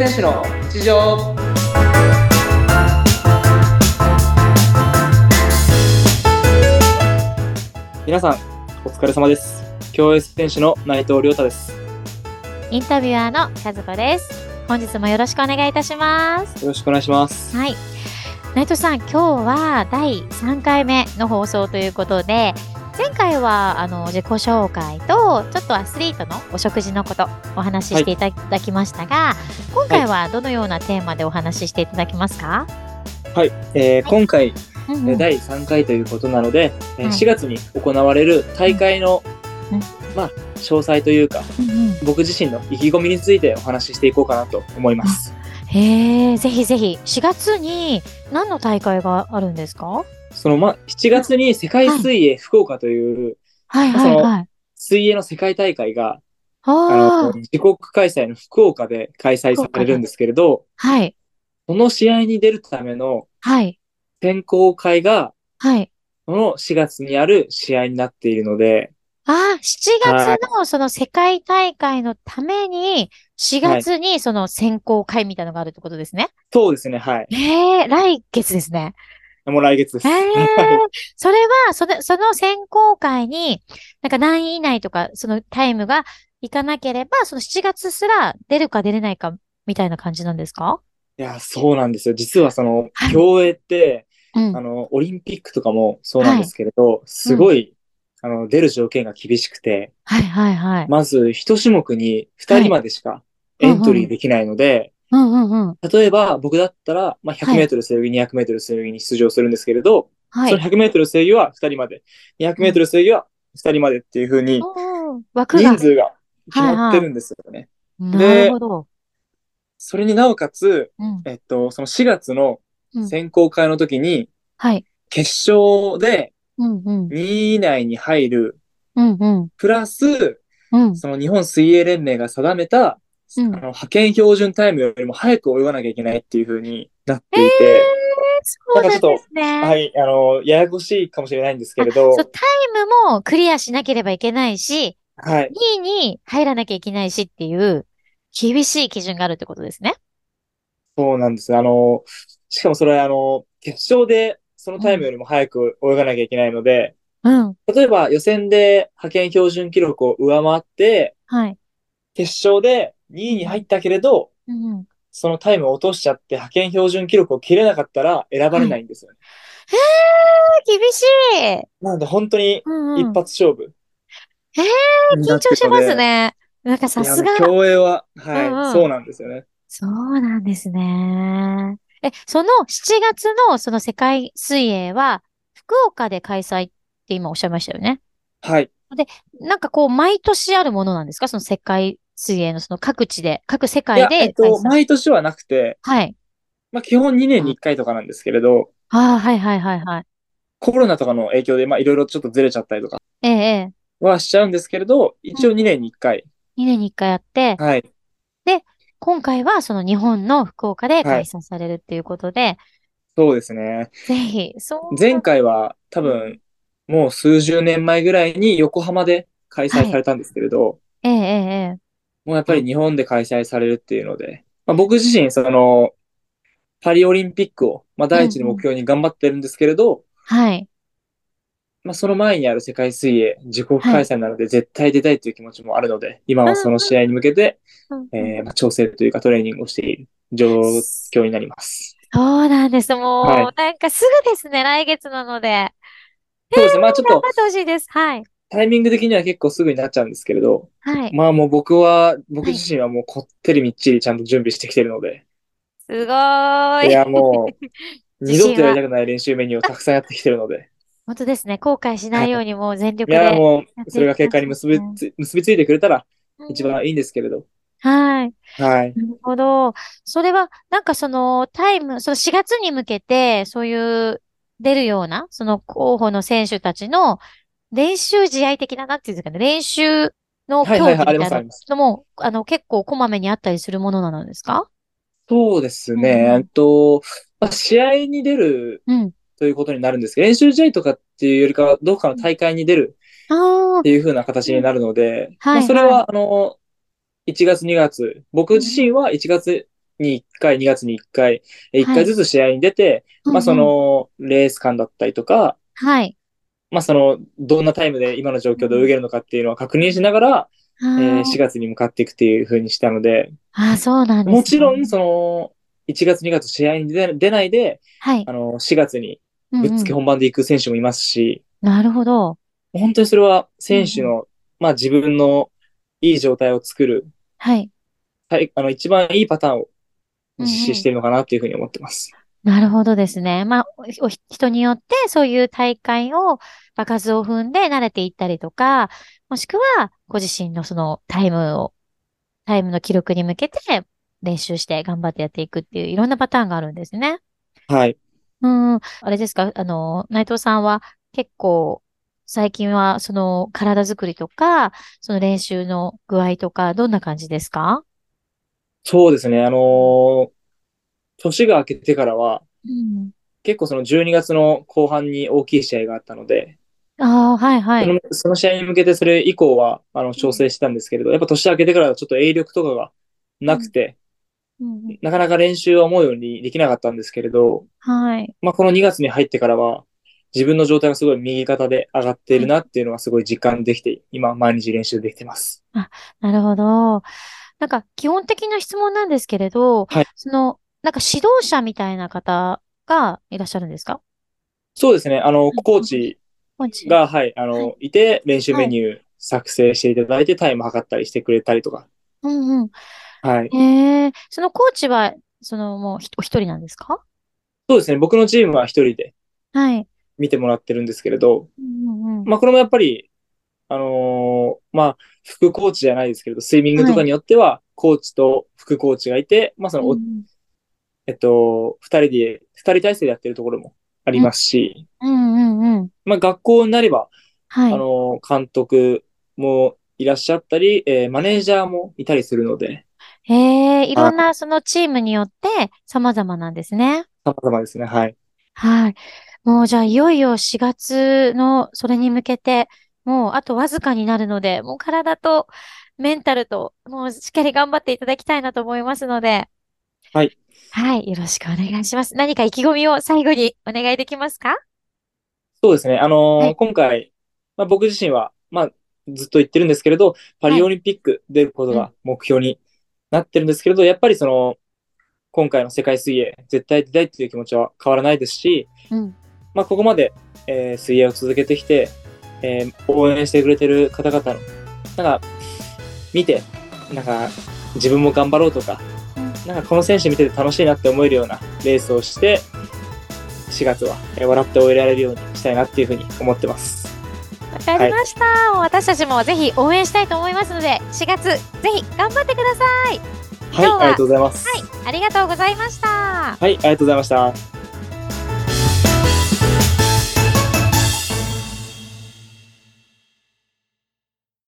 選手の日常皆さんお疲れ様です競泳選手の内藤亮太ですインタビュアーの和子です。本日もよろしくお願いいたします。よろしくお願いしますはい。内藤さん、今日は第3回目の放送ということで、前回はあの自己紹介と、ちょっとアスリートのお食事のことお話ししていただきましたが、今回はどのようなテーマでお話ししていただけますか、はい、えー今回、うんうん。えー第3回ということなので、えーはい。4月に行われる大会の、うん。まあ詳細というかうんうん。僕自身の意気込みについてお話ししていこうかなと思います。へえ、ぜひぜひ、4月に何の大会があるんですか？そのまあ7月に世界水泳福岡というはいはいはい。水泳の世界大会がああの自国開催の福岡で開催されるんですけれど、あ、はい、その試合に出るためのはい、選考会が、はい。その4月にある試合になっているので、ああ、7月のその世界大会のために、4月にその選考会みたいなのがあるってことですね。そうですね、はい。ええ来月ですね。もう来月です。ええはいそれは、その、その選考会に、なんか何位以内とか、そのタイムがいかなければ、その7月すら出るか出れないかみたいな感じなんですか？いや、そうなんですよ。実はそのはい、競泳って、うん。あの、オリンピックとかもそうなんですけれど、すごい、あの、出る条件が厳しくて、はいはいはい。まず一種目に二人までしかエントリーできないので、うんうんうん。例えば僕だったら、まあ、100メートル背泳ぎ、200メートル背泳ぎに出場するんですけれど、そのはい。100メートル背泳ぎは2人まで、200メートル背泳ぎは2人までっていう風にうん枠が人。数が決まってるんですよね。なるほど。それになおかつ、うん。えっと、その4月のうん選考会の時に、はい。決勝でうんうん。2位以内に入る、うんうん。プラス、うん。その日本水泳連盟が定めた、うんあの派遣標準タイムよりも早く泳がなきゃいけないっていう風になっていて、えそうなんですね。はい、あの、ややこしいかもしれないんですけれどタイムもクリアしなければいけないし、はい、2位に入らなきゃいけないしっていう、厳しい基準があるってことですね。そうなんです。あの、しかもそれはあの、決勝でそのタイムよりも早く泳がなきゃいけないので、うん。例えば予選で派遣標準記録を上回って、はい。決勝で2位に入ったけれど、うんうん。そのタイムを落としちゃって派遣標準記録を切れなかったら選ばれないんですよね。えー、厳しい。なので本当にうんうん。一発勝負。えー、緊張します。ね。なんかさすが。競泳は、はい、うんうんそうなんですよね。そうなんですね。え、その7月のその世界水泳は、福岡で開催って今おっしゃいましたよね。はい。なんかこう、毎年あるものなんですか？その世界水泳のその各地で、各世界でえっと。毎年はなくて、はい。まあ基本2年に1回とかなんですけれど、ああ、はいはいはいはい。コロナとかの影響で、まあいろいろちょっとずれちゃったりとかええ、ええ。はしちゃうんですけれど、一応2年に1回。2年に1回やって、はい。今回はその日本の福岡で開催されるっていうことで、そうですね。ぜひ、そう。前回は多分、もう数十年前ぐらいに横浜で開催されたんですけれど、ええ、ええ、ええ。もうやっぱり日本で開催されるっていうので、まあ、僕自身、その、パリオリンピックを、まあ、第一の目標に頑張ってるんですけれど、はい。まあ、その前にある世界水泳、自国開催なので絶対出たいという気持ちもあるので、今はその試合に向けて、うんえーまあ、調整というかトレーニングをしている状況になります。そうなんです。もう、はいなんかすぐですね、来月なので。そうですね。まあちょっと頑張ってほしいです。はい。タイミング的には結構すぐになっちゃうんですけれど、はい。まあもう僕は、僕自身はもうこってりみっちりちゃんと準備してきてるので、すごーい。いやもう、二度とやりたくない練習メニューをたくさんやってきてるので、本当ですね。後悔しないようにもう全力いやで。もう、それが結果に結びつ、結びついてくれたら一うん番いいんですけれど、はい。はい。なるほど。それは、なんかそのタイム、その4月に向けて、そういう出るような、その候補の選手たちの練習試合的な、なんていうんですかね、練習の競技みたいなのも、あの、結構こまめにあったりするものなんですか？そうですね。うん。と、まあ試合に出るうん。ということになるんですけど、練習試合とかっていうよりかは、どっかの大会に出るああっていう風な形になるので、はいまあそれは、あの、1月2月、僕自身は1月に1回、2月に1回、1回ずつ試合に出て、まあそ、のレース感だったりとか、はい。まあそのどんなタイムで今の状況で泳げるのかっていうのを確認しながら、えー4月に向かっていくっていう風にしたので、ああ、そうなんですねもちろんその1月、2月試合に出出ないで、はいあ。の4月にぶっつけうんうん本番で行く選手もいますし、なるほど。本当にそれは選手の、まあ自分のいい状態を作る、はい。はいあの一番いいパターンをうんうん実施しているのかなっていうふうに思ってます。なるほどですね。まあ、おお人によってそういう大会を場数を踏んで慣れていったりとか、もしくはご自身のそのタイムを、タイムの記録に向けて練習して頑張ってやっていくっていういろんなパターンがあるんですね。はい。うん。あれですか？あの、内藤さんは結構最近はその体作りとか、その練習の具合とか、どんな感じですか？そうですね。あのー年が明けてからは、うん。結構その12月の後半に大きい試合があったので、ああ、はいはい。そのその試合に向けてそれ以降は、あの、調整してたんですけれど、やっぱ年明けてからはちょっと泳力とかがなくて、うんうんなかなか練習は思うようにできなかったんですけれど、はい。まあ、この2月に入ってからは、自分の状態がすごい右肩で上がっているなっていうのはすごい実感できて、今毎日練習できてます。なるほど。なんか基本的な質問なんですけれど、はいその、なんか指導者みたいな方がいらっしゃるんですか？そうですね。あの、コーチが、はい、あはの、いて、練習メニュー作成していただいて、タイム測ったりしてくれたりとか。うんうん。はい。へえ、そのコーチは、そのもうひお一人なんですか？そうですね。僕のチームは一人ではい。見てもらってるんですけれど、うんうんうん。まあ、これもやっぱり、あのーまあ、副コーチじゃないですけれど、スイミングとかによっては、コーチと副コーチがいて、まあ、その、おうんえっと、二人で、二人体制でやってるところもありますし、うんうんうん。まあ、学校になれば、はい。あのー監督もいらっしゃったり、えーマネージャーもいたりするので、へえ、いろんなそのチームによって様々なんですね。様々ですね。はい。はい。もうじゃあいよいよ4月のそれに向けて、もうあとわずかになるので、もう体とメンタルと、もうしっかり頑張っていただきたいなと思いますので。はい。はい。よろしくお願いします。何か意気込みを最後にお願いできますか？そうですね。あのーはい今回、まあ、僕自身は、まあ、ずっと言ってるんですけれど、パリオリンピック出ることが目標になってるんですけれど、やっぱりその、今回の世界水泳、絶対出たいっていう気持ちは変わらないですし、うん。まあ、ここまで、えー水泳を続けてきて、えー応援してくれてる方々の、なんか、見て、なんか、自分も頑張ろうとか、うんなんかこの選手見てて楽しいなって思えるようなレースをして、4月は、えー笑って終えられるようにしたいなっていうふうに思ってます。わかりました。もう私たちもぜひ応援したいと思いますので、4月、ぜひ頑張ってください。はい、ありがとうございます。はい。ありがとうございました。はい、ありがとうございました。